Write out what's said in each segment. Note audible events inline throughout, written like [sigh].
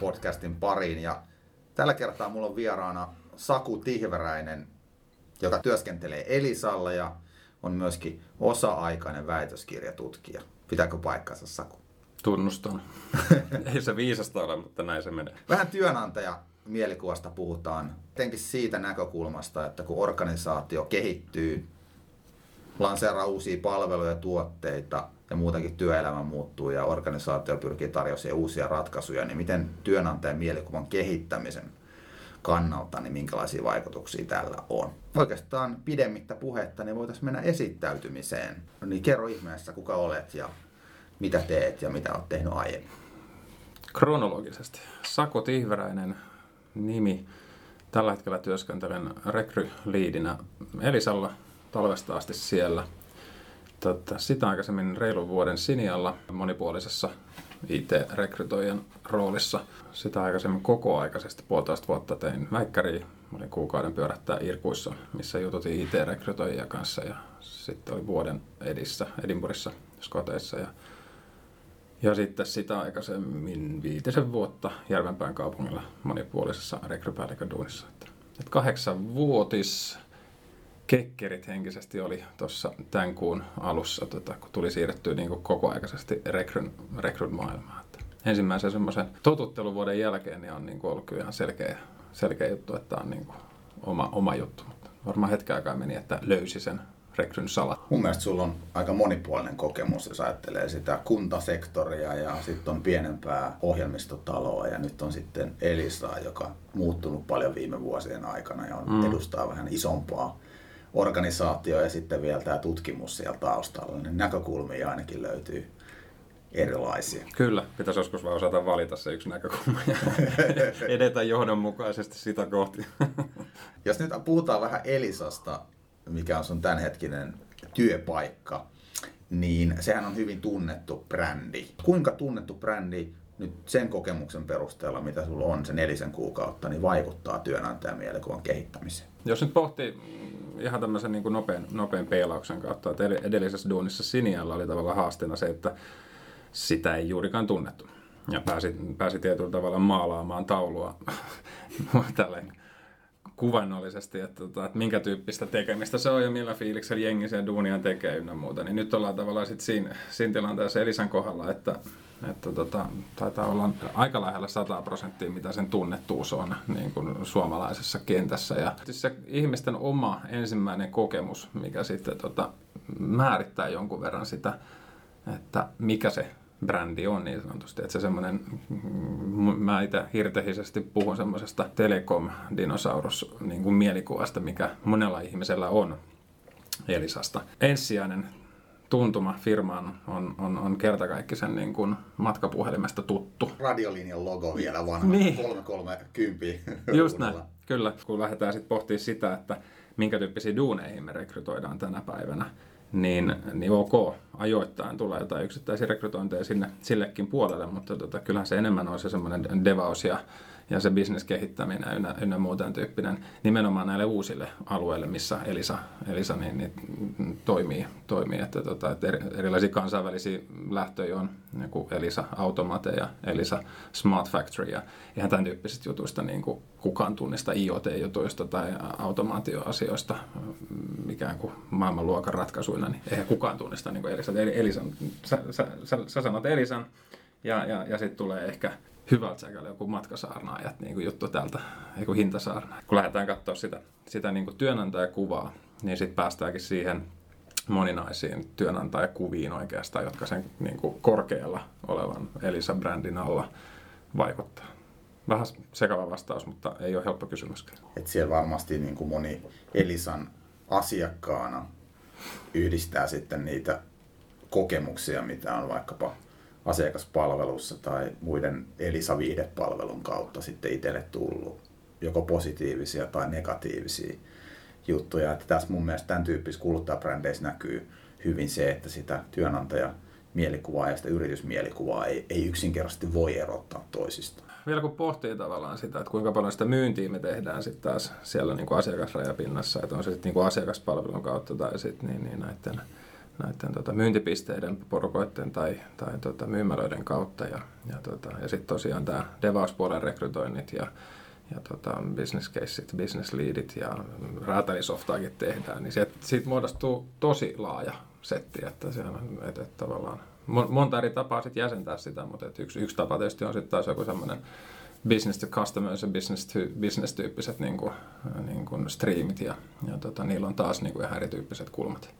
Duunitori-podcastin pariin ja tällä kertaa mulla on vieraana Saku Tihveräinen, joka työskentelee Elisalla ja on myöskin osa-aikainen väitöskirjatutkija. Pitääkö paikkansa Saku? Tunnustan. [laughs] Ei se viisasta ole, mutta näin se menee. Vähän työnantaja mielikuvasta puhutaan. Etenkin siitä näkökulmasta, että kun organisaatio kehittyy, lanseeraa uusia palveluja ja tuotteita ja muutenkin työelämä muuttuu ja organisaatio pyrkii tarjoamaan uusia ratkaisuja, niin miten työnantajan mielikuvan kehittämisen kannalta, niin minkälaisia vaikutuksia tällä on. Oikeastaan pidemmittä puhetta, niin voitaisiin mennä esittäytymiseen. No niin kerro ihmeessä, kuka olet ja mitä teet ja mitä olet tehnyt aiemmin. Kronologisesti. Sako Tihveräinen nimi. Tällä hetkellä työskentelen rekryliidinä Elisalla talvesta asti siellä. Tota, sitä aikaisemmin reilun vuoden Sinialla monipuolisessa IT-rekrytoijan roolissa. Sitä aikaisemmin kokoaikaisesti puolitoista vuotta tein väikkäriä. Olin kuukauden pyörättää Irkuissa, missä jututin IT-rekrytoijia kanssa ja sitten oli vuoden edissä Edinburghissa, Skoteissa ja ja sitten sitä aikaisemmin viitisen vuotta Järvenpään kaupungilla monipuolisessa rekrypäällikön duunissa. Että kahdeksan vuotis kekkerit henkisesti oli tuossa tämän kuun alussa, tota, kun tuli siirrettyä niin kuin kokoaikaisesti rekryn, rekryn maailmaan. Että ensimmäisen semmoisen totutteluvuoden jälkeen niin on niin kuin ollut kyllä ihan selkeä, selkeä juttu, että tämä on niin kuin oma, oma juttu. Mutta varmaan hetken aikaa meni, että löysi sen rekryn salat. Mun mielestä sulla on aika monipuolinen kokemus, jos ajattelee sitä kuntasektoria ja sitten on pienempää ohjelmistotaloa ja nyt on sitten Elisaa, joka on muuttunut paljon viime vuosien aikana ja on, mm. edustaa vähän isompaa organisaatio ja sitten vielä tämä tutkimus siellä taustalla, niin näkökulmia ainakin löytyy erilaisia. Kyllä, pitäisi joskus vaan osata valita se yksi näkökulma ja [laughs] edetä johdonmukaisesti sitä kohti. [laughs] Jos nyt puhutaan vähän Elisasta, mikä on sun tämänhetkinen työpaikka, niin sehän on hyvin tunnettu brändi. Kuinka tunnettu brändi nyt sen kokemuksen perusteella, mitä sulla on sen nelisen kuukautta, niin vaikuttaa työnantajan mielikuvan kehittämiseen? Jos nyt pohtii ihan tämmöisen niin kuin nopean, nopean peilauksen kautta, että edellisessä duunissa Sinialla oli tavallaan haasteena se, että sitä ei juurikaan tunnettu. Ja pääsi, pääsi tietyllä tavalla maalaamaan taulua [laughs] tälleen kuvannollisesti, että, tota, että minkä tyyppistä tekemistä se on ja millä fiiliksellä jengi sen duunia tekee ynnä muuta. Niin nyt ollaan tavallaan sit siinä, siinä tilanteessa Elisan kohdalla, että, että tota, taitaa olla aika lähellä 100 prosenttia, mitä sen tunnettuus on niin kuin suomalaisessa kentässä. Ja siis se ihmisten oma ensimmäinen kokemus, mikä sitten tota, määrittää jonkun verran sitä, että mikä se brändi on niin sanotusti. Että se semmoinen, mä itse hirtehisesti puhun semmoisesta telekom-dinosaurus niin kuin mielikuvasta, mikä monella ihmisellä on Elisasta. Ensisijainen tuntuma firmaan on, on, on kertakaikkisen niin kuin matkapuhelimesta tuttu. Radiolinjan logo vielä vanha, niin. 330. Just näin, kyllä. Kun lähdetään sitten pohtimaan sitä, että minkä tyyppisiä duuneihin me rekrytoidaan tänä päivänä, niin, niin ok, ajoittain tulee jotain yksittäisiä rekrytointeja sinne, sillekin puolelle, mutta tota, kyllähän se enemmän on se semmoinen devaus ja, ja se bisneskehittäminen ynnä, ynnä muuten tyyppinen nimenomaan näille uusille alueille, missä Elisa, Elisa niin, niin, toimii. toimii. Että, tota, että erilaisia kansainvälisiä lähtöjä on niin kuin Elisa Automate ja Elisa Smart Factory ja ihan tämän tyyppisistä jutuista niin kuin kukaan tunnista IoT-jutuista tai automaatioasioista mikään kuin maailmanluokan ratkaisuina, niin eihän kukaan tunnista niin kuin Elisan. Eli Elisan sä, sä, sä, sä sanot Elisan ja, ja, ja sitten tulee ehkä hyvältä säkällä joku matkasaarnaajat niin kuin juttu täältä, joku hintasaarna. Kun lähdetään katsoa sitä, sitä niin kuin työnantajakuvaa, niin sitten päästäänkin siihen moninaisiin työnantajakuviin oikeastaan, jotka sen niin kuin korkealla olevan Elisa-brändin alla vaikuttaa. Vähän sekava vastaus, mutta ei ole helppo kysymyskään. Et siellä varmasti niin kuin moni Elisan asiakkaana yhdistää sitten niitä kokemuksia, mitä on vaikkapa asiakaspalvelussa tai muiden Elisa-viihdepalvelun kautta sitten itselle tullut joko positiivisia tai negatiivisia juttuja. Että tässä mun mielestä tämän tyyppisissä kuluttajabrändeissä näkyy hyvin se, että sitä työnantaja mielikuvaa ja sitä yritysmielikuvaa ei, ei yksinkertaisesti voi erottaa toisistaan. Vielä kun pohtii tavallaan sitä, että kuinka paljon sitä myyntiä me tehdään sitten taas siellä niin kuin asiakasrajapinnassa, että on se sitten niin kuin asiakaspalvelun kautta tai sitten niin, niin näiden näiden tota, myyntipisteiden porukoiden tai, tai tota, myymälöiden kautta. Ja, ja, tota, ja sitten tosiaan tämä devauspuolen rekrytoinnit ja, ja tota, business caseit, business leadit ja räätälisoftaakin tehdään, niin siitä, siitä muodostuu tosi laaja setti, että se on että, että tavallaan monta eri tapaa sitten jäsentää sitä, mutta että yksi, yksi tapa tietysti on sitten taas joku semmoinen business to customers ja business to business tyyppiset niin kuin, niin kuin streamit ja, ja tota, niillä on taas niin kuin ihan erityyppiset kulmat.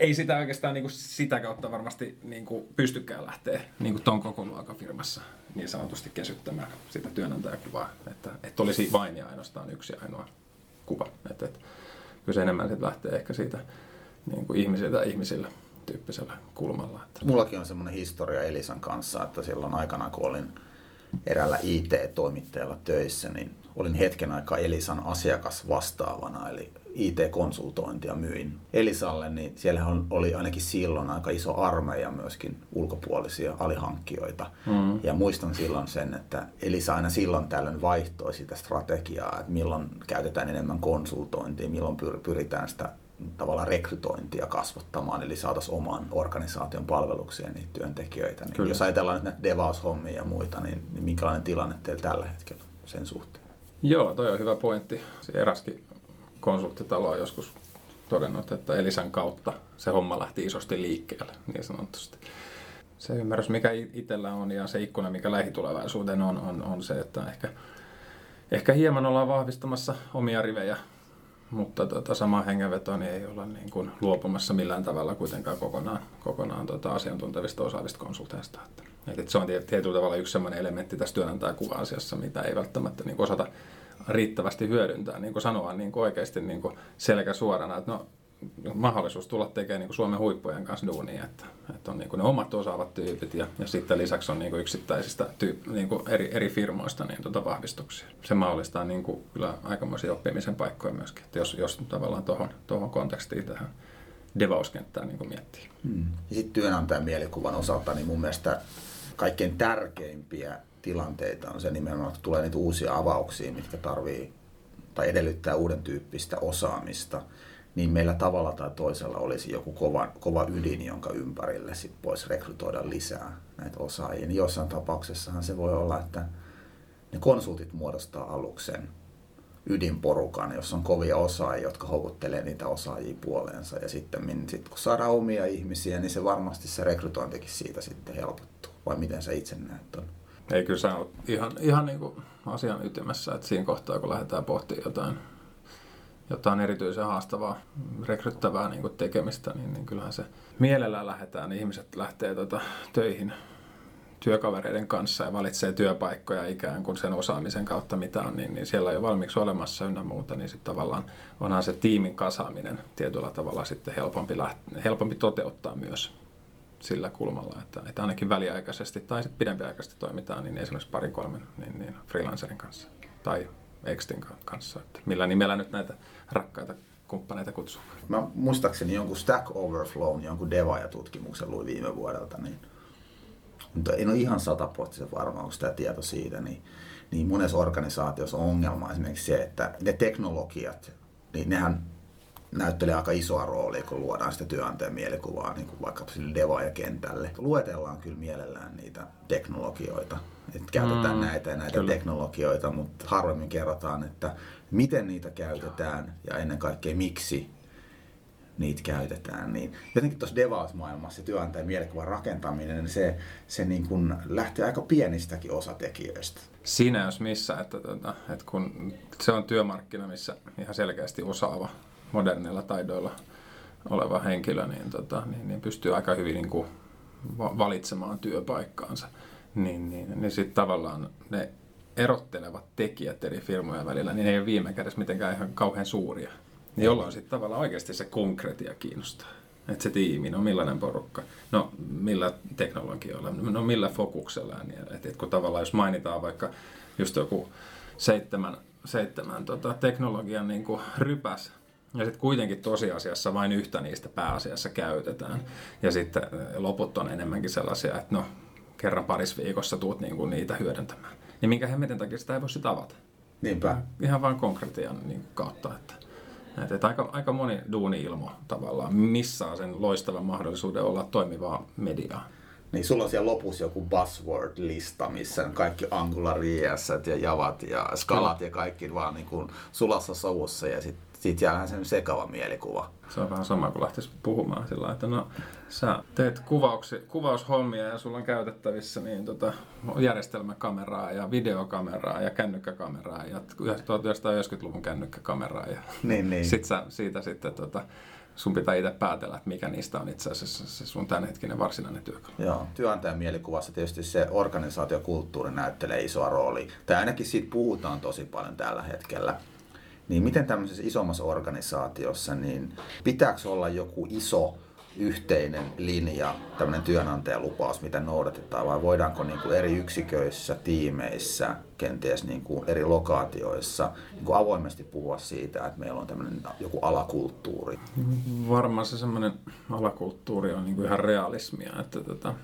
Ei sitä oikeastaan niin kuin sitä kautta varmasti niin kuin pystykään lähteä niin kuin ton koko firmassa niin sanotusti kesyttämään sitä työnantajakuvaa, että, että olisi vain ja ainoastaan yksi ainoa kuva. Että, että kyllä se enemmän sitten lähtee ehkä siitä niin kuin ihmisiltä ihmisillä tyyppisellä kulmalla. Että. Mullakin on semmoinen historia Elisan kanssa, että silloin aikana kun olin eräällä IT-toimittajalla töissä, niin olin hetken aikaa Elisan asiakas vastaavana, eli IT-konsultointia myin Elisalle, niin siellä oli ainakin silloin aika iso armeija myöskin ulkopuolisia alihankkijoita. Mm. Ja muistan silloin sen, että Elisa aina silloin tällöin vaihtoi sitä strategiaa, että milloin käytetään enemmän konsultointia, milloin pyritään sitä tavallaan rekrytointia kasvattamaan, eli saataisiin oman organisaation palvelukseen niitä työntekijöitä. Niin jos ajatellaan nyt näitä devaushommia ja muita, niin, niin minkälainen tilanne teillä tällä hetkellä sen suhteen? Joo, toi on hyvä pointti. Se eräskin konsulttitalo on joskus todennut, että Elisan kautta se homma lähti isosti liikkeelle, niin sanotusti. Se ymmärrys, mikä itsellä on ja se ikkuna, mikä lähitulevaisuuteen on, on, on se, että ehkä, ehkä hieman ollaan vahvistamassa omia rivejä mutta tota, sama hengenveto niin ei olla niin kuin luopumassa millään tavalla kuitenkaan kokonaan, kokonaan tota, asiantuntevista osaavista konsulteista. Että, että se on tietyllä tavalla yksi sellainen elementti tässä työnantajakuva-asiassa, mitä ei välttämättä niin osata riittävästi hyödyntää, niin kuin sanoa niin kuin oikeasti niin kuin selkä suorana, että no mahdollisuus tulla tekemään niin Suomen huippujen kanssa duunia, että, että on niin ne omat osaavat tyypit ja, ja sitten lisäksi on niin yksittäisistä tyyp, niin eri, eri firmoista niin tuota vahvistuksia. Se mahdollistaa niin kuin, kyllä aikamoisia oppimisen paikkoja myöskin, että jos, jos tavallaan tuohon tohon kontekstiin tähän devauskenttään niin miettii. Hmm. Ja sitten työnantajan mielikuvan osalta niin mun mielestä kaikkein tärkeimpiä tilanteita on se nimenomaan, että tulee niitä uusia avauksia, mitkä tarvii tai edellyttää uuden tyyppistä osaamista – niin meillä tavalla tai toisella olisi joku kova, kova ydin, jonka ympärille sit voisi rekrytoida lisää näitä osaajia. Niin jossain tapauksessahan se voi olla, että ne konsultit muodostaa aluksen ydinporukan, jossa on kovia osaajia, jotka houkuttelee niitä osaajia puoleensa. Ja sitten sit, kun saadaan omia ihmisiä, niin se varmasti se rekrytointikin siitä sitten helpottuu. Vai miten sä itse näet on? Ei kyllä sä ihan, ihan niin kuin asian ytimessä, että siinä kohtaa kun lähdetään pohtimaan jotain jotain erityisen haastavaa, rekryttävää niin kuin tekemistä, niin, niin kyllähän se mielellään lähdetään, niin ihmiset lähtee tota, töihin työkavereiden kanssa ja valitsee työpaikkoja ikään kuin sen osaamisen kautta, mitä on, niin, niin siellä on jo valmiiksi olemassa ynnä muuta, niin sitten tavallaan onhan se tiimin kasaaminen tietyllä tavalla sitten helpompi, läht- helpompi toteuttaa myös sillä kulmalla, että, että ainakin väliaikaisesti tai sitten pidempiaikaisesti toimitaan, niin esimerkiksi parin kolmen niin, niin freelancerin kanssa tai Extin kanssa. Että millä nimellä nyt näitä rakkaita kumppaneita kutsuu? Mä muistaakseni jonkun Stack Overflown, jonkun Devaaja-tutkimuksen luin viime vuodelta, niin mutta en ole ihan sataprosenttisen varma, onko tämä tieto siitä, niin, niin monessa organisaatiossa on ongelma esimerkiksi se, että ne teknologiat, niin nehän näyttelee aika isoa roolia, kun luodaan sitä työnantajan mielikuvaa niin kuin vaikka sille devaaja-kentälle. Luetellaan kyllä mielellään niitä teknologioita, että käytetään mm, näitä ja näitä kyllä. teknologioita, mutta harvemmin kerrotaan, että miten niitä käytetään ja ennen kaikkea miksi niitä käytetään. Niin jotenkin tuossa devausmaailmassa työnantajan mielikuvan rakentaminen, niin se, se niin kuin lähtee aika pienistäkin osatekijöistä. Siinä jos missä, että, tuota, että kun se on työmarkkina, missä ihan selkeästi osaava modernilla taidoilla oleva henkilö, niin, tota, niin, niin pystyy aika hyvin niin kuin valitsemaan työpaikkaansa niin, niin, niin sitten tavallaan ne erottelevat tekijät eri firmojen välillä, niin ne ei ole viime kädessä mitenkään ihan kauhean suuria. Niin jolloin sitten tavallaan oikeasti se konkretia kiinnostaa. Että se tiimi, no millainen porukka, no millä teknologialla, no millä fokuksella. Niin, että, että kun tavallaan jos mainitaan vaikka just joku seitsemän, seitsemän tota, teknologian niin rypäs, ja sitten kuitenkin tosiasiassa vain yhtä niistä pääasiassa käytetään. Ja sitten loput on enemmänkin sellaisia, että no kerran parissa viikossa tuut niinku niitä hyödyntämään. Niin minkä hemmetin takia sitä ei voi sitä avata. Niinpä. Ihan vain konkretian niin kautta. Että, Et, et aika, aika moni duuni-ilmo tavallaan missaa sen loistavan mahdollisuuden olla toimivaa mediaa. Niin sulla on siellä lopussa joku buzzword-lista, missä on kaikki Angular JS ja Javat ja Skalat ja kaikki vaan niin kuin sulassa sovussa ja sitten sit jää sen sekava mielikuva. Se on vähän sama kuin lähtisi puhumaan sillä että no sä teet kuvauksi, kuvaushommia ja sulla on käytettävissä niin tota, järjestelmäkameraa ja videokameraa ja kännykkäkameraa ja 1990-luvun kännykkäkameraa ja niin, niin. sit sä siitä sitten tota, sun pitää itse päätellä, että mikä niistä on itse asiassa se sun tämänhetkinen varsinainen työkalu. Joo, työnantajan mielikuvassa tietysti se organisaatiokulttuuri näyttelee isoa roolia. Tai ainakin siitä puhutaan tosi paljon tällä hetkellä. Niin miten tämmöisessä isommassa organisaatiossa, niin pitääkö olla joku iso yhteinen linja, tämmöinen työnantajalupaus, mitä noudatetaan, vai voidaanko niin kuin eri yksiköissä, tiimeissä, kenties niin kuin eri lokaatioissa niin kuin avoimesti puhua siitä, että meillä on tämmöinen joku alakulttuuri? Varmaan se semmoinen alakulttuuri on niin kuin ihan realismia, että tota,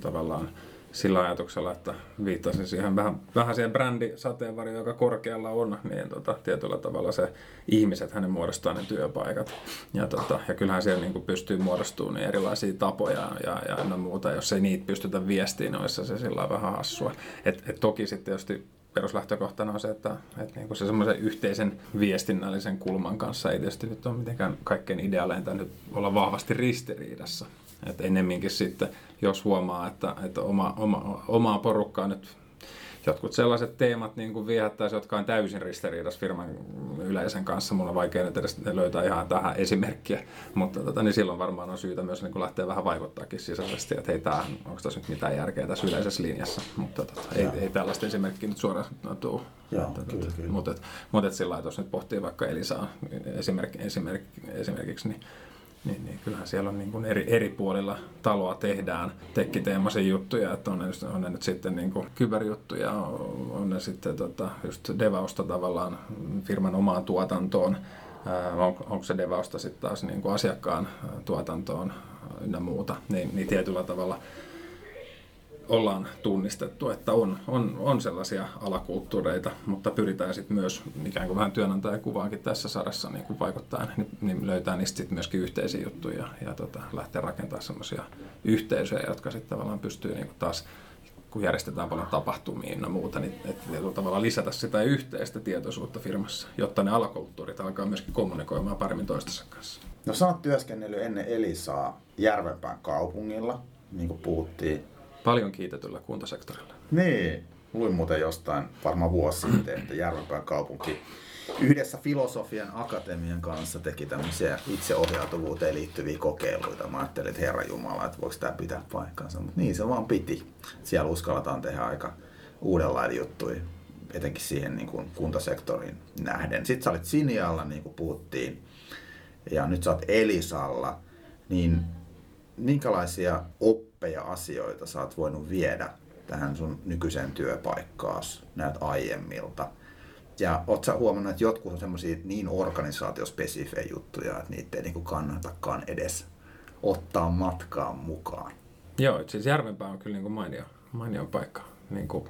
tavallaan sillä ajatuksella, että viittasin siihen vähän, vähän siihen brändisateenvarjoon, joka korkealla on, niin tota, tietyllä tavalla se ihmiset hänen muodostaa ne työpaikat. Ja, tota, ja kyllähän siellä niin kuin pystyy muodostumaan niin erilaisia tapoja ja, ja ja muuta. Jos ei niitä pystytä viestiin, niin olisi se sillä vähän hassua. Et, et toki sitten tietysti peruslähtökohtana on se, että, että niin se semmoisen yhteisen viestinnällisen kulman kanssa ei tietysti nyt ole mitenkään kaikkein ideaaleinta nyt olla vahvasti ristiriidassa. Et ennemminkin sitten, jos huomaa, että, että oma, oma, omaa porukkaa nyt jotkut sellaiset teemat niin kuin viehättäisi, jotka on täysin ristiriidassa firman yleisen kanssa. Mulla on vaikea nyt edes löytää ihan tähän esimerkkiä, mutta tota, niin silloin varmaan on syytä myös niin kuin lähteä vähän vaikuttaakin sisäisesti, että hei, tää, onko tässä nyt mitään järkeä tässä yleisessä linjassa. Mutta tota, ei, ei, tällaista esimerkkiä nyt suoraan tule. Joo, mutta, kyllä, kyllä. Mutta, mutta, mutta sillä lailla, jos nyt pohtii vaikka Elisaa esimerk, esimerk, esimerkiksi, niin niin, niin kyllähän siellä on niin kuin eri, eri puolilla taloa tehdään tekkiteemaisia juttuja, että on ne, on ne nyt sitten niin kuin kyberjuttuja, on ne sitten tota, just devausta tavallaan firman omaan tuotantoon, on, onko se devausta sitten taas niin kuin asiakkaan tuotantoon ynnä muuta, niin, niin tietyllä tavalla ollaan tunnistettu, että on, on, on sellaisia alakulttuureita, mutta pyritään sitten myös ikään kuin vähän työnantajan kuvaankin tässä sarassa niin kuin vaikuttaa, niin, niin löytää niistä sitten myöskin yhteisiä juttuja ja, ja tota, lähteä rakentamaan sellaisia yhteisöjä, jotka sitten tavallaan pystyy niin kuin taas kun järjestetään paljon tapahtumia ja muuta, niin että tavallaan lisätä sitä yhteistä tietoisuutta firmassa, jotta ne alakulttuurit alkaa myöskin kommunikoimaan paremmin toistensa kanssa. No sä oot työskennellyt ennen Elisaa Järvenpään kaupungilla, niin kuin puhuttiin Paljon kiitetyllä kuntasektorilla. Niin, luin muuten jostain varmaan vuosi sitten, että Järvenpään kaupunki yhdessä Filosofian Akatemian kanssa teki tämmöisiä itseohjautuvuuteen liittyviä kokeiluita. Mä ajattelin, että Herra Jumala, että voiko tämä pitää paikkansa, mutta niin se vaan piti. Siellä uskalletaan tehdä aika uudenlainen juttuja, etenkin siihen niin kuin kuntasektoriin nähden. Sitten sä olit Sinialla, niin kuin puhuttiin, ja nyt sä oot Elisalla, niin minkälaisia oppeja, asioita sä oot voinut viedä tähän sun nykyiseen työpaikkaas näet aiemmilta? Ja oot sä huomannut, että jotkut on semmoisia niin organisaatiospesifejä juttuja, että niitä ei niinku kannatakaan edes ottaa matkaan mukaan? Joo, siis Järvenpää on kyllä niin kuin mainio, mainio paikka. Niin kuin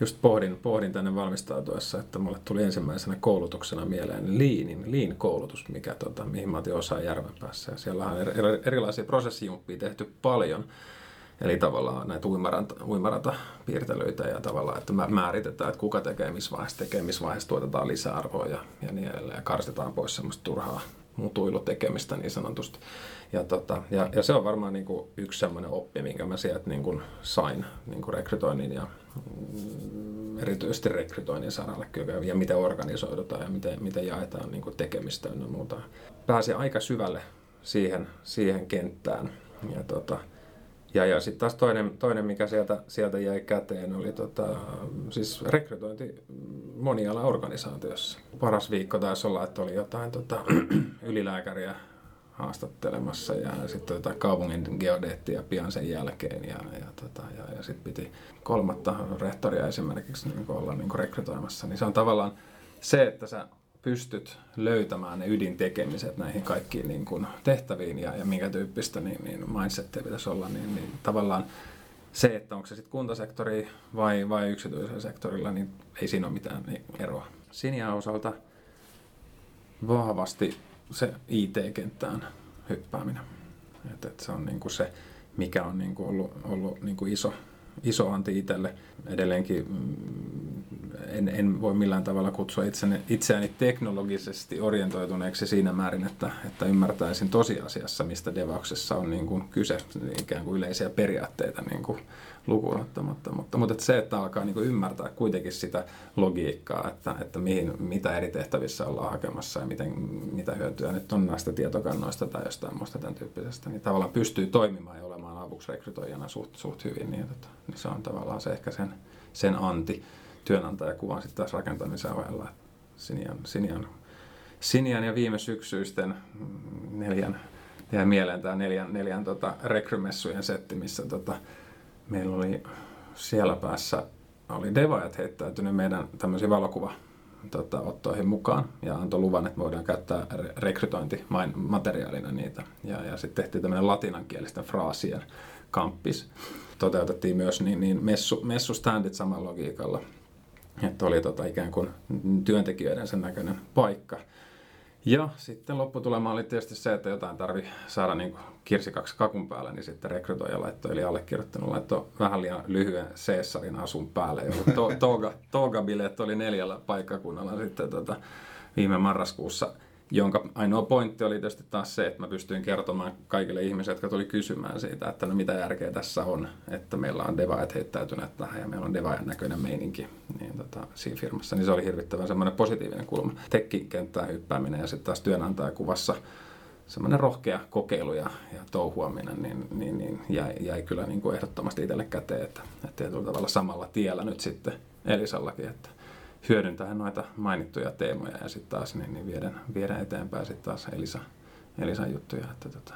just pohdin, pohdin tänne valmistautuessa, että mulle tuli ensimmäisenä koulutuksena mieleen Leanin, Lean-koulutus, mikä, tota, mihin mä otin osaa Järvenpäässä. Ja siellä on erilaisia prosessijumppia tehty paljon. Eli tavallaan näitä uimaranta, uimaranta-piirtelyitä ja tavallaan, että määritetään, että kuka tekee missä vaiheessa, tekee missä vaiheessa, tuotetaan lisäarvoa ja, ja niin edelleen. Ja karsitaan pois semmoista turhaa mutuilutekemistä niin sanotusti. Ja, tota, ja, ja se on varmaan niin kuin yksi semmoinen oppi, minkä mä sieltä niin kuin sain niin kuin rekrytoinnin ja mm, erityisesti rekrytoinnin saralle ja miten organisoidutaan ja miten, miten jaetaan niin kuin tekemistä ja muuta. Pääsi aika syvälle siihen, siihen kenttään. Ja, tota, ja, ja sitten taas toinen, toinen, mikä sieltä, sieltä jäi käteen, oli tota, siis rekrytointi moniala-organisaatiossa. Paras viikko taisi olla, että oli jotain tota, [clears throat] ylilääkäriä haastattelemassa ja sitten tota kaupungin geodeettia pian sen jälkeen ja, ja, tota, ja, ja sitten piti kolmatta rehtoria esimerkiksi niin olla niin rekrytoimassa. Niin se on tavallaan se, että sä pystyt löytämään ne ydintekemiset näihin kaikkiin niin kuin tehtäviin ja, ja minkä tyyppistä niin, niin mindsettiä pitäisi olla, niin, niin tavallaan se, että onko se sitten kuntasektori vai, vai yksityisellä sektorilla, niin ei siinä ole mitään niin eroa. Sinia osalta vahvasti se IT-kenttään hyppääminen. Et, et se on niin kuin se, mikä on niin kuin ollut, ollut niin kuin iso, iso anti itselle. Edelleenkin mm, en, en voi millään tavalla kutsua itseäni, itseäni teknologisesti orientoituneeksi siinä määrin, että, että ymmärtäisin tosiasiassa, mistä devauksessa on niin kuin kyse, ikään kuin yleisiä periaatteita niin kuin lukuun ottamatta. Mutta, mutta että se, että alkaa niin kuin ymmärtää kuitenkin sitä logiikkaa, että, että mihin, mitä eri tehtävissä ollaan hakemassa ja miten, mitä hyötyä nyt on näistä tietokannoista tai jostain muusta tämän tyyppisestä, niin tavallaan pystyy toimimaan ja olemaan avuksi rekrytoijana suht, suht hyvin, niin, tota, niin se on tavallaan se ehkä sen, sen anti työnantajakuvan sitten taas rakentamisen ohella. Sinian, Sinian, Sinian ja viime syksyisten neljän, ja mieleen tämä neljän, neljän tota, rekrymessujen setti, missä tota, meillä oli siellä päässä oli devaajat heittäytynyt meidän tämmöisiin valokuva tota, ottoihin mukaan ja antoi luvan, että voidaan käyttää rekrytointimateriaalina niitä. Ja, ja sitten tehtiin tämmöinen latinankielisten fraasien kamppis. Toteutettiin myös niin, niin messu, messuständit samalla logiikalla. Että oli tota ikään kuin työntekijöiden sen näköinen paikka. Ja sitten lopputulema oli tietysti se, että jotain tarvi saada niin kirsikaksi kakun päälle, niin sitten rekrytoija laittoi, eli allekirjoittanut laittoi vähän liian lyhyen Caesarin asun päälle, to, [laughs] toga, toga-bileet oli neljällä paikkakunnalla sitten tota, viime marraskuussa – jonka ainoa pointti oli tietysti taas se, että mä pystyin kertomaan kaikille ihmisille, jotka tuli kysymään siitä, että no mitä järkeä tässä on, että meillä on devaajat heittäytyneet tähän ja meillä on devaajan näköinen meininki niin tota, siinä firmassa. Niin se oli hirvittävän semmoinen positiivinen kulma. Tekkikenttään hyppääminen ja sitten taas työnantajakuvassa semmoinen rohkea kokeilu ja, ja touhuaminen niin, niin, niin jäi, jäi kyllä niin kuin ehdottomasti itselle käteen, että, että tietyllä tavalla samalla tiellä nyt sitten Elisallakin, että hyödyntää noita mainittuja teemoja ja sitten taas niin, niin viedään, viedään eteenpäin sitten taas Elisa, Elisan juttuja. Että tota.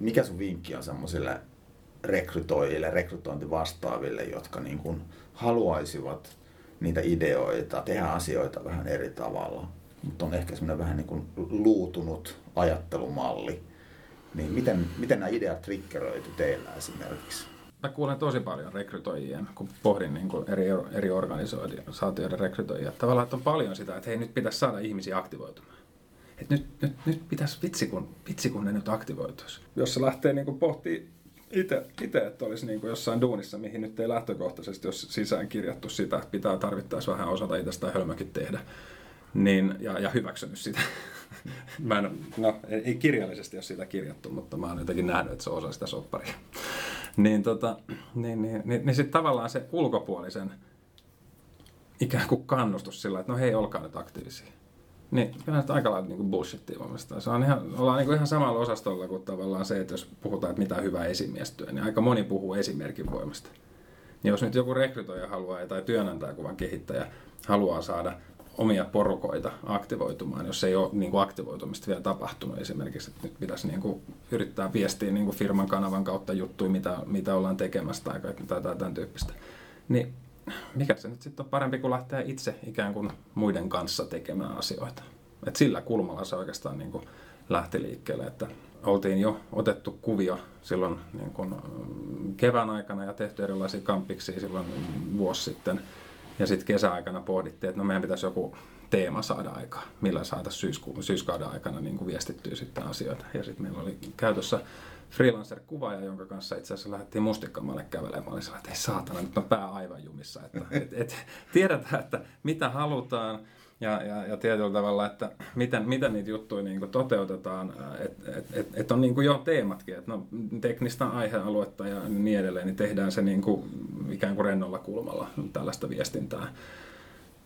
Mikä sun vinkki on semmoisille rekrytoijille, rekrytointivastaaville, jotka niin kuin haluaisivat niitä ideoita, tehdä asioita vähän eri tavalla, mutta on ehkä semmoinen vähän niin kuin luutunut ajattelumalli. Niin miten, miten nämä ideat triggeröity teillä esimerkiksi? Mä kuulen tosi paljon rekrytoijien, kun pohdin niin kuin eri, eri organisaatioiden rekrytoijia. Tavallaan, että on paljon sitä, että hei, nyt pitäisi saada ihmisiä aktivoitumaan. Että nyt, nyt, nyt pitäisi vitsi kun, vitsi, kun ne nyt aktivoituisi. Jos se lähtee niin kuin pohtii itse, että olisi niin kuin jossain duunissa, mihin nyt ei lähtökohtaisesti jos sisään kirjattu sitä, että pitää tarvittaessa vähän osata itsestä hölmökin tehdä, niin, ja, ja hyväksynyt sitä. [laughs] mä en, no, ei kirjallisesti ole sitä kirjattu, mutta mä oon jotenkin nähnyt, että se on osa sitä sopparia niin, tota, niin, niin, niin, niin sitten tavallaan se ulkopuolisen ikään kuin kannustus sillä, että no hei, olkaa nyt aktiivisia. Niin, kyllä nyt aika lailla niin bullshittia mielestäni. Se on ihan, ollaan niin ihan samalla osastolla kuin tavallaan se, että jos puhutaan, että mitä hyvä esimiestyö, niin aika moni puhuu esimerkin voimasta. Niin jos nyt joku rekrytoija haluaa tai työnantajakuvan kehittäjä haluaa saada omia porukoita aktivoitumaan, jos ei ole niin kuin aktivoitumista vielä tapahtunut esimerkiksi. Että nyt pitäisi niin kuin yrittää viestiä niin kuin firman kanavan kautta juttuja, mitä, mitä ollaan tekemässä tai, tai, tai tämän tyyppistä. Niin mikä se nyt sitten on parempi kuin lähteä itse ikään kuin muiden kanssa tekemään asioita. Et sillä kulmalla se oikeastaan niin kuin lähti liikkeelle, että oltiin jo otettu kuvio silloin niin kuin kevään aikana ja tehty erilaisia kampiksia silloin vuosi sitten – ja sitten kesäaikana pohdittiin, että no meidän pitäisi joku teema saada aikaa, millä saataisiin syysku- syyskauden aikana niin kuin viestittyä sitten asioita. Ja sitten meillä oli käytössä freelancer-kuvaaja, jonka kanssa itse asiassa lähdettiin mustikkamaalle kävelemään. Mä olin sellainen, että ei saatana, nyt on pää aivan jumissa. Että, et, et, tiedetään, että mitä halutaan, ja, ja, ja tietyllä tavalla, että miten, miten niitä juttuja niin toteutetaan, että et, et, et on niin jo teematkin, että no, teknistä aihealuetta ja niin edelleen, niin tehdään se niin kuin ikään kuin rennolla kulmalla tällaista viestintää.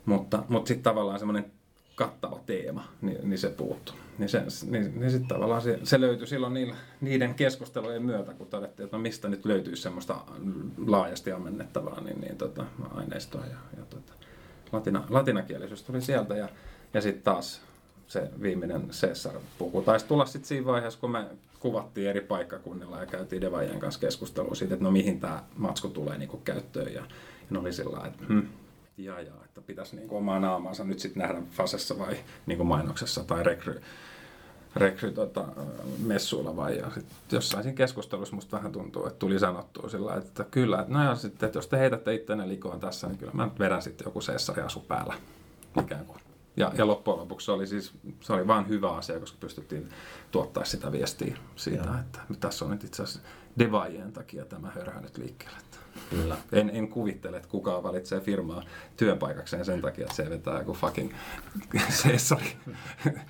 Mutta, mutta sitten tavallaan semmoinen kattava teema, niin, niin se puuttuu. Niin, se, niin, niin sitten tavallaan se, se löytyi silloin niillä, niiden keskustelujen myötä, kun todettiin, että no mistä nyt löytyy semmoista laajasti ammennettavaa niin, niin tota, aineistoa ja, ja tota, latina, latinakielisyys tuli sieltä ja, ja sitten taas se viimeinen Cesar-puku taisi tulla sitten siinä vaiheessa, kun me kuvattiin eri paikkakunnilla ja käytiin Devajien kanssa keskustelua siitä, että no mihin tämä matsku tulee niinku käyttöön. Ja, ja ne oli sillä että hmm, ja, ja, että pitäisi niinku omaa naamaansa nyt sitten nähdä Fasessa vai niinku mainoksessa tai rekry, rekry tota, messuilla vai ja sit jossain siinä keskustelussa musta vähän tuntuu, että tuli sanottua sillä että kyllä, että no ja sitten, että jos te heitätte itseänne likoon tässä, niin kyllä mä nyt vedän sitten joku Cesari asu päällä ikään kuin Ja, ja loppujen lopuksi se oli siis se oli vain hyvä asia, koska pystyttiin tuottaa sitä viestiä siitä, Joo. että tässä on nyt itse asiassa devaajien takia tämä hörhä nyt liikkeelle. Kyllä. En, en kuvittele, että kukaan valitsee firmaa työpaikakseen sen takia, että se vetää joku fucking [laughs] seessari,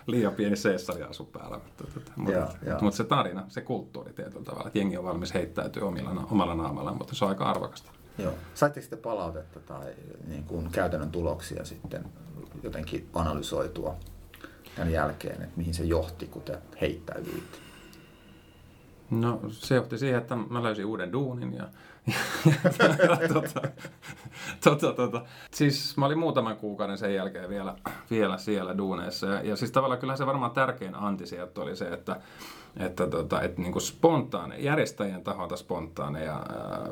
liian pieni seessari asu päällä. Mutta, tota, mutta, mutta se tarina, se kulttuuri tietyllä tavalla, että jengi on valmis heittäytyä omilla, omalla naamalla, mutta se on aika arvokasta. Joo. Saitteko sitten palautetta tai niin kuin käytännön tuloksia sitten jotenkin analysoitua tämän jälkeen, että mihin se johti, kun te heittäydyitte? No se johti siihen, että mä löysin uuden duunin ja, ja, ja tota, tota, tota. Siis mä olin muutaman kuukauden sen jälkeen vielä, vielä siellä duuneissa ja, ja siis tavallaan kyllä se varmaan tärkein anti sieltä oli se, että että, tota, että niin kuin spontaane, järjestäjien taholta spontaaneja ää,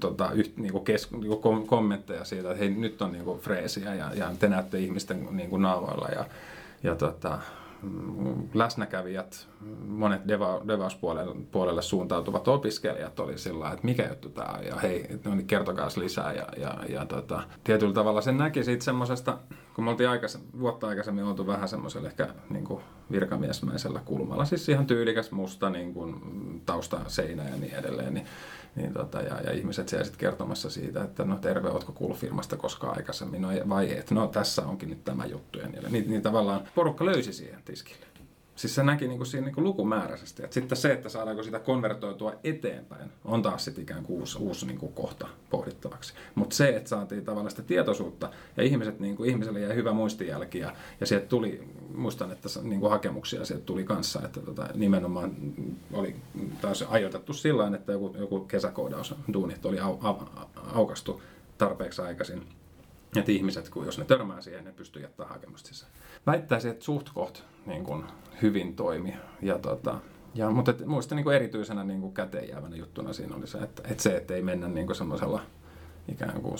tota, yht, niin kuin kes, niin kuin kommentteja siitä, että hei nyt on niin kuin freesiä ja, ja te näette ihmisten niin kuin ja, ja tota, läsnäkävijät, monet deva, devauspuolelle puolelle suuntautuvat opiskelijat oli sillä että mikä juttu tämä on ja hei, no niin kertokaa lisää. Ja, ja, ja tota, tietyllä tavalla sen näki siitä semmoisesta, kun me oltiin aikais, vuotta aikaisemmin oltu vähän semmoisella ehkä niin kuin virkamiesmäisellä kulmalla, siis ihan tyylikäs musta niin kuin tausta seinä ja niin edelleen, niin niin tota, ja, ja ihmiset siellä sitten kertomassa siitä, että no terve, ootko kuullut firmasta koskaan aikaisemmin, no vai et, no tässä onkin nyt tämä juttu. Ja niin, niin, niin tavallaan porukka löysi siihen tiskille. Siis se näki niin kuin siinä niin kuin lukumääräisesti. Et sitten se, että saadaanko sitä konvertoitua eteenpäin, on taas sitten ikään kuin uusi, uusi niin kuin kohta pohdittavaksi. Mutta se, että saatiin tavallaan sitä tietoisuutta ja ihmiset, niin kuin, ihmiselle jäi hyvä muistijälki ja, ja sieltä tuli, muistan, että niin kuin hakemuksia sieltä tuli kanssa, että tota, nimenomaan oli taas ajoitettu sillä että joku, joku kesäkoodaus duunit oli au, au, aukastu tarpeeksi aikaisin että ihmiset, kun jos ne törmää siihen, ne pystyy jättämään hakemusta sisään. Väittäisin, että suht koht niin kuin hyvin toimi. Ja tota, ja, mutta et, muista niin erityisenä niin kuin käteen jäävänä juttuna siinä oli se, että, että se, että ei mennä niin kuin semmoisella ikään kuin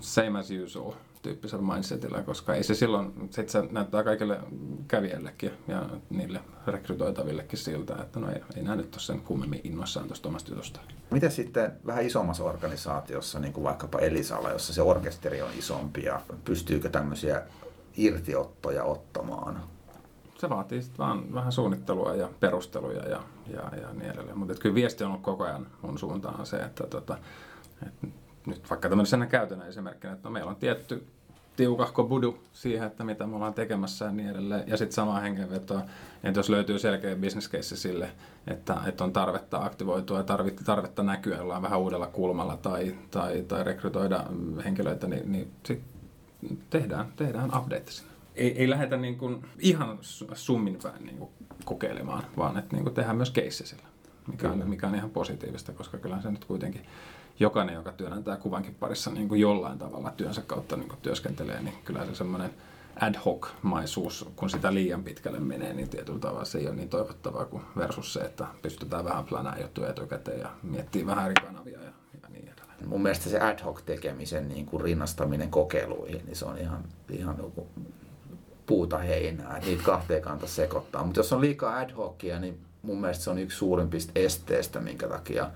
same as usual tyyppisellä mindsetillä, koska ei se silloin, sit se näyttää kaikille kävijällekin ja niille rekrytoitavillekin siltä, että no ei, ei nämä nyt ole sen kummemmin innoissaan tuosta omasta jutusta. Miten sitten vähän isommassa organisaatiossa, niin kuin vaikkapa Elisalla, jossa se orkesteri on isompi ja pystyykö tämmöisiä irtiottoja ottamaan? Se vaatii sitten vaan vähän suunnittelua ja perusteluja ja, ja, ja niin edelleen. Mutta kyllä viesti on ollut koko ajan mun suuntaan se, että, tota, että nyt vaikka tämmöisenä käytännön esimerkkinä, että no meillä on tietty tiukahko budu siihen, että mitä me ollaan tekemässä ja niin edelleen. Ja sitten samaa hengenvetoa, että jos löytyy selkeä business case sille, että, että on tarvetta aktivoitua ja tarvetta, tarvetta näkyä jollain vähän uudella kulmalla tai, tai, tai rekrytoida henkilöitä, niin, niin sit tehdään, tehdään update sinne. Ei, ei lähdetä niin kuin ihan summin päin niin kuin kokeilemaan, vaan että niin kuin tehdään myös keissi sillä, mikä on, mikä on ihan positiivista, koska kyllä se nyt kuitenkin jokainen, joka työnantää kuvankin parissa niin kuin jollain tavalla työnsä kautta niin kuin työskentelee, niin kyllä se semmoinen ad hoc-maisuus, kun sitä liian pitkälle menee, niin tietyllä tavalla se ei ole niin toivottavaa kuin versus se, että pystytään vähän planaa juttuja etukäteen ja miettii vähän eri kanavia ja, ja niin edelleen. Mun mielestä se ad hoc tekemisen niin kuin rinnastaminen kokeiluihin, niin se on ihan, ihan puuta heinää, että niitä kahteen kanta sekoittaa. Mutta jos on liikaa ad hocia, niin mun mielestä se on yksi suurimpista esteistä, minkä takia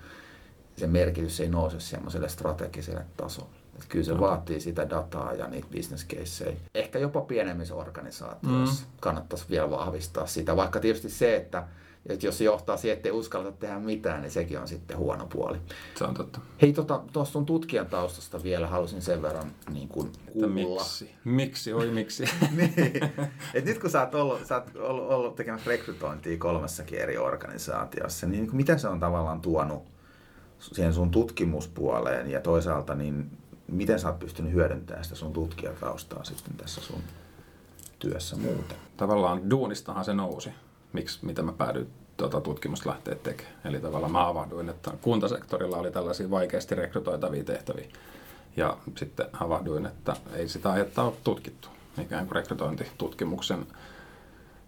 se merkitys ei nouse semmoiselle strategiselle tasolle. Että kyllä se no. vaatii sitä dataa ja niitä business caseja. Ehkä jopa pienemmissä organisaatioissa mm. kannattaisi vielä vahvistaa sitä, vaikka tietysti se, että että jos se johtaa siihen, että ei uskalleta tehdä mitään, niin sekin on sitten huono puoli. Se on totta. Hei, tuosta tota, sun tutkijan taustasta vielä halusin sen verran niin kuin kuulla. Miksi? Miksi? Oi miksi? [laughs] niin. Et nyt kun sä oot ollut, sä oot ollut, ollut tekemässä rekrytointia kolmessakin eri organisaatiossa, niin, niin mitä se on tavallaan tuonut siihen sun tutkimuspuoleen ja toisaalta niin miten sä oot pystynyt hyödyntämään sitä sun tutkijataustaa sitten tässä sun työssä muuten? Tavallaan duunistahan se nousi, miksi, mitä mä päädyin tuota tutkimusta lähteä tekemään. Eli tavallaan mä avahduin, että kuntasektorilla oli tällaisia vaikeasti rekrytoitavia tehtäviä. Ja sitten havahduin, että ei sitä aihetta ole tutkittu ikään kuin rekrytointitutkimuksen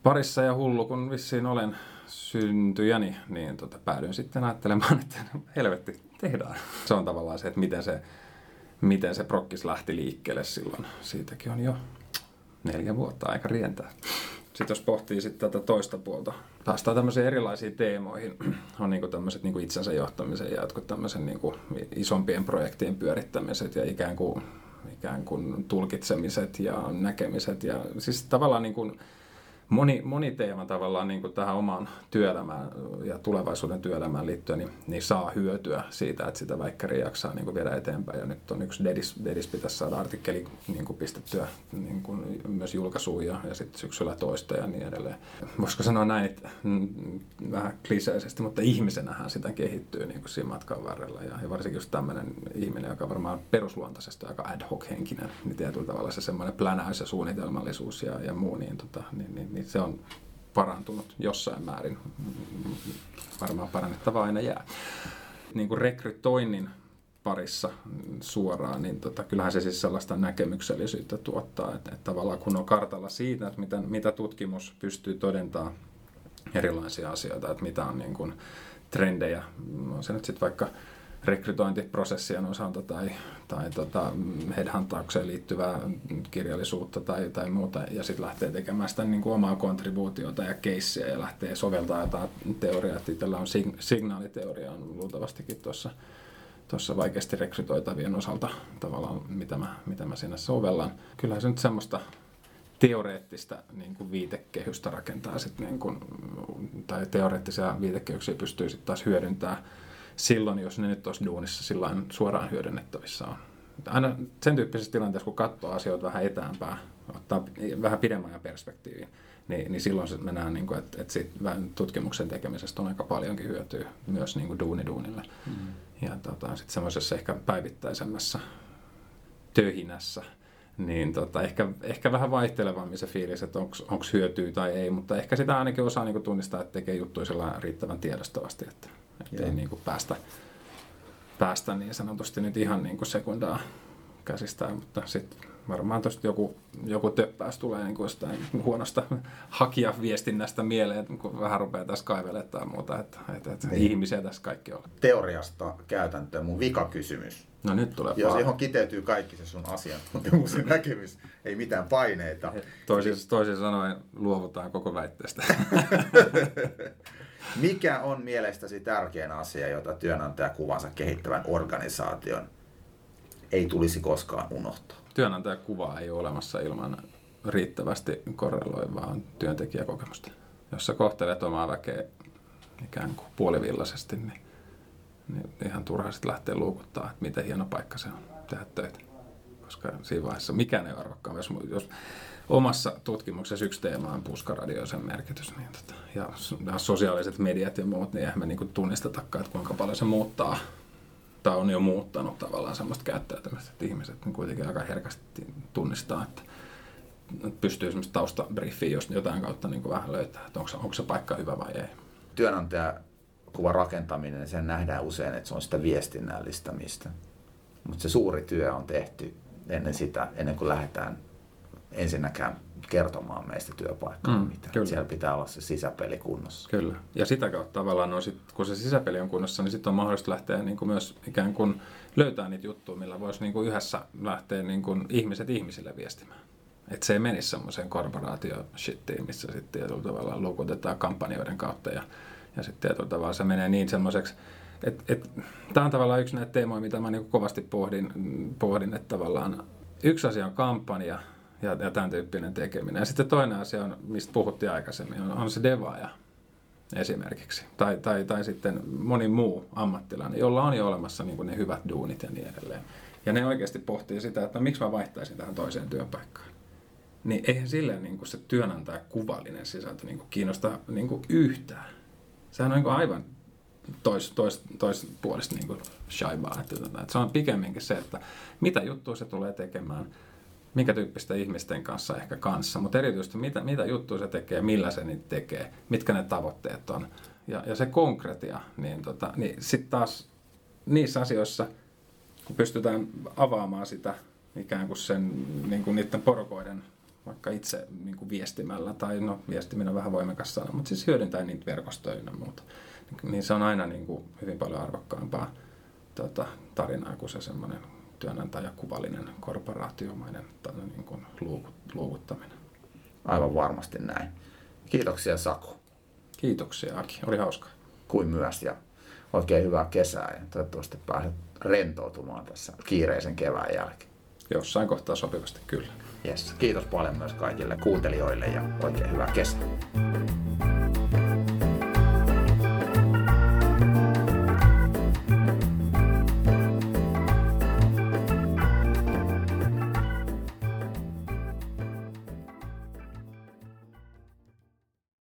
parissa ja hullu kun vissiin olen syntyjäni, niin tota, päädyin sitten ajattelemaan, [laughs] että helvetti, tehdään. Se on tavallaan se, että miten se, miten se prokkis lähti liikkeelle silloin. Siitäkin on jo neljä vuotta aika rientää. Sitten jos pohtii sitten tätä toista puolta, päästään tämmöisiin erilaisiin teemoihin. [clears throat] On niinku tämmöiset niinku itsensä johtamisen ja jotkut tämmöisen niinku isompien projektien pyörittämiset ja ikään kuin ikään kuin tulkitsemiset ja näkemiset ja siis tavallaan niin kuin, moni, moni teema tavallaan niin kuin tähän omaan työelämään ja tulevaisuuden työelämään liittyen, niin, niin saa hyötyä siitä, että sitä väikkäriä jaksaa niin kuin viedä eteenpäin. Ja nyt on yksi Dedis, Dedis pitäisi saada artikkeli niin kuin pistettyä niin kuin myös julkaisuun ja, ja sitten syksyllä toista ja niin edelleen. Voisiko sanoa näin, että mm, vähän kliseisesti, mutta ihmisenähän sitä kehittyy niin kuin siinä matkan varrella. Ja, ja varsinkin just tämmöinen ihminen, joka varmaan perusluontaisesti aika ad hoc henkinen, niin tietyllä tavalla se semmoinen plänäys ja suunnitelmallisuus ja, ja muu, niin, tota, niin, niin niin se on parantunut jossain määrin. Varmaan parannettavaa aina jää. Niin kuin rekrytoinnin parissa suoraan, niin tota, kyllähän se siis sellaista näkemyksellisyyttä tuottaa, että, että tavallaan kun on kartalla siitä, että mitä, mitä tutkimus pystyy todentamaan erilaisia asioita, että mitä on niin kuin trendejä, on se nyt sitten vaikka rekrytointiprosessien osalta tai, tai tota headhuntaukseen liittyvää kirjallisuutta tai, tai muuta, ja sitten lähtee tekemään sitä niin kuin omaa kontribuutiota ja keissiä ja lähtee soveltaa jotain teoriaa, itsellä on sig- signaaliteoria on luultavastikin tuossa tuossa vaikeasti rekrytoitavien osalta tavallaan, mitä mä, mitä mä siinä sovellan. Kyllähän se nyt semmoista teoreettista niin kuin viitekehystä rakentaa sit niin kuin, tai teoreettisia viitekehyksiä pystyy sitten taas hyödyntämään silloin, jos ne nyt olisi duunissa sillä suoraan hyödynnettävissä on. Aina sen tyyppisessä tilanteessa, kun katsoo asioita vähän etäämpää, ottaa vähän pidemmän ajan perspektiiviin, niin, niin silloin se mennään, niin kuin, että, että sit tutkimuksen tekemisestä on aika paljonkin hyötyä myös niin kuin duuni-duunille. Mm. Ja tota, sitten semmoisessa ehkä päivittäisemmässä töhinässä, niin tota, ehkä, ehkä vähän vaihtelevammin se fiilis, että onko hyötyä tai ei, mutta ehkä sitä ainakin osaa niin kuin tunnistaa, että tekee juttuja riittävän tiedostavasti, että että ei niin kuin päästä, päästä niin sanotusti nyt ihan niin kuin sekundaa käsistään, mutta sitten varmaan tuosta joku, joku töppäys tulee niin kuin huonosta hakijaviestinnästä mieleen, kun vähän rupeaa tässä kaivelemaan tai muuta, että, että, että niin. ihmisiä tässä kaikki on. Teoriasta käytäntöön mun vikakysymys. No nyt tulee Jos johon kiteytyy kaikki se sun asiantuntemus ja näkemys, ei mitään paineita. Toisin, toisin sanoen luovutaan koko väitteestä. [laughs] Mikä on mielestäsi tärkein asia, jota työnantajakuvansa kehittävän organisaation ei tulisi koskaan unohtaa? Työnantajakuvaa ei ole olemassa ilman riittävästi korreloivaa työntekijäkokemusta. Jos sä kohtelet omaa väkeä ikään kuin puolivillaisesti, niin, niin ihan turha sitten lähteä luukuttaa, että miten hieno paikka se on tehdä töitä. Koska siinä vaiheessa mikään ei ole arvokkaan. Jos, jos omassa tutkimuksessa yksi teema on puskaradio sen merkitys. Niin tota, ja, ja sosiaaliset mediat ja muut, niin eihän me niinku tunnistetakaan, että kuinka paljon se muuttaa tai on jo muuttanut tavallaan semmoista käyttäytymistä, että ihmiset niin kuitenkin aika herkästi tunnistaa, että pystyy semmoista taustabriefiä jos jotain kautta niin kuin vähän löytää, että onko, onko se paikka hyvä vai ei. Työnantajakuvan rakentaminen, niin sen nähdään usein, että se on sitä viestinnällistämistä. Mutta se suuri työ on tehty ennen sitä, ennen kuin lähdetään ensinnäkään kertomaan meistä työpaikkaa mm, mitä. Kyllä. Siellä pitää olla se sisäpeli kunnossa. Kyllä. Ja sitä kautta tavallaan, no sit, kun se sisäpeli on kunnossa, niin sitten on mahdollista lähteä niin kuin myös ikään kuin löytää niitä juttuja, millä voisi niin kuin yhdessä lähteä niin kuin ihmiset ihmisille viestimään. Että se ei menisi semmoiseen korporaatio-shittiin, missä sitten tietyllä tavalla lukutetaan kampanjoiden kautta ja, ja sitten tietyllä tavalla se menee niin semmoiseksi, et, et, Tämä on tavallaan yksi näitä teemoja, mitä mä niin kovasti pohdin, pohdin, että tavallaan yksi asia on kampanja, ja, ja tämän tyyppinen tekeminen. Ja sitten toinen asia, on, mistä puhuttiin aikaisemmin, on, on se devaaja esimerkiksi. Tai, tai, tai sitten moni muu ammattilainen, jolla on jo olemassa niin kuin ne hyvät duunit ja niin edelleen. Ja ne oikeasti pohtii sitä, että no, miksi mä vaihtaisin tähän toiseen työpaikkaan. Niin eihän silleen niin kuin se työnantaja kuvallinen sisältö niin kuin kiinnosta niin kuin yhtään. Sehän on niin kuin aivan tois, tois, niin kuin shaibaa. Että, että se on pikemminkin se, että mitä juttua se tulee tekemään – minkä tyyppistä ihmisten kanssa ehkä kanssa, mutta erityisesti mitä, mitä juttuja se tekee, millä se niitä tekee, mitkä ne tavoitteet on. Ja, ja se konkretia, niin, tota, niin sitten taas niissä asioissa, kun pystytään avaamaan sitä ikään kuin sen niin kuin niiden porokoiden vaikka itse niin kuin viestimällä, tai no viestiminen on vähän voimakas sana, mutta siis hyödyntää niitä verkostoja ja muuta, niin se on aina niin kuin hyvin paljon arvokkaampaa tota, tarinaa kuin se semmoinen työnantajakuvallinen korporaatiomainen niin kuin luovuttaminen. Aivan varmasti näin. Kiitoksia Saku. Kiitoksia Aki, oli hauskaa. Kuin myös ja oikein hyvää kesää ja toivottavasti pääset rentoutumaan tässä kiireisen kevään jälkeen. Jossain kohtaa sopivasti kyllä. Yes. Kiitos paljon myös kaikille kuuntelijoille ja oikein hyvää kesää.